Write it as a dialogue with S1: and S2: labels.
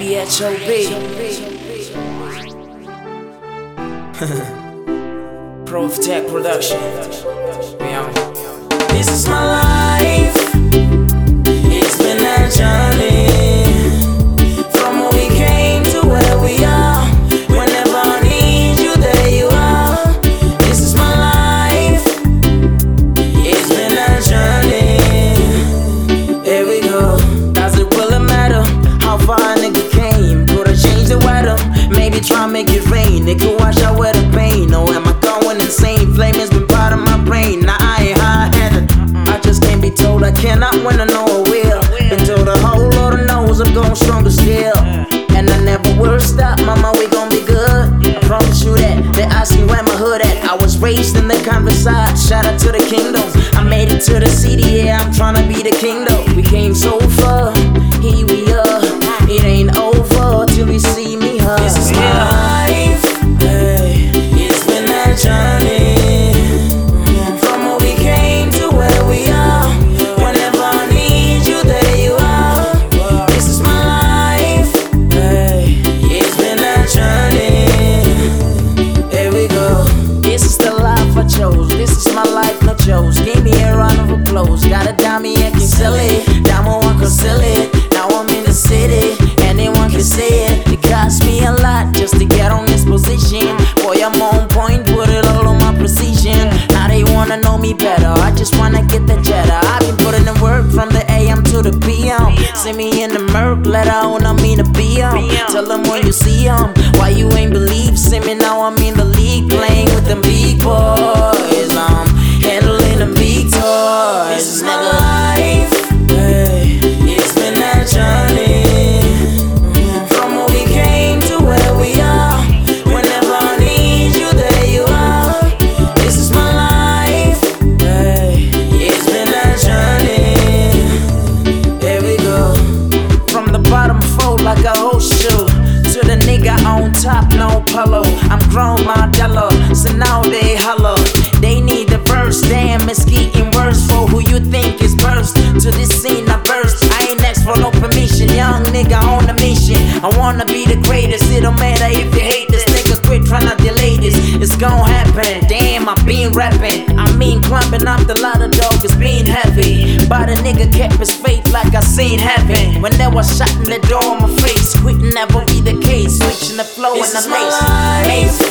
S1: DBHOB. Pro Tech Production. This is my life. Stronger still. And I never will stop, mama. We gon' be good. I promise you that. They ask me where my hood at. I was raised in the countryside. Shout out to the kingdom. I made it to the city. Yeah, I'm tryna be the king though. We came so far. Here we are. It ain't over till we see me hug. This is my life. Me better. I just wanna get the cheddar. I've been putting in work from the AM to the PM. See me in the murk, let out I mean the BM. Tell them when you see 'em. Why you ain't believe? Pillow. I'm grown, my dollar, so now they holler. They need the verse, damn, it's getting worse for who you think is burst. To this scene, I burst. I ain't asked for no permission, young nigga on a mission. I wanna be the greatest, it don't matter if you hate this nigga. Quit trying to delay this, it's gon' happen. Damn, I been rapping. I mean, climbing up the ladder, dog, it's been heavy. But a nigga kept his faith like I seen heaven. When they was shot in the door, on my face, quit never be the case. Switching the flow and the
S2: This is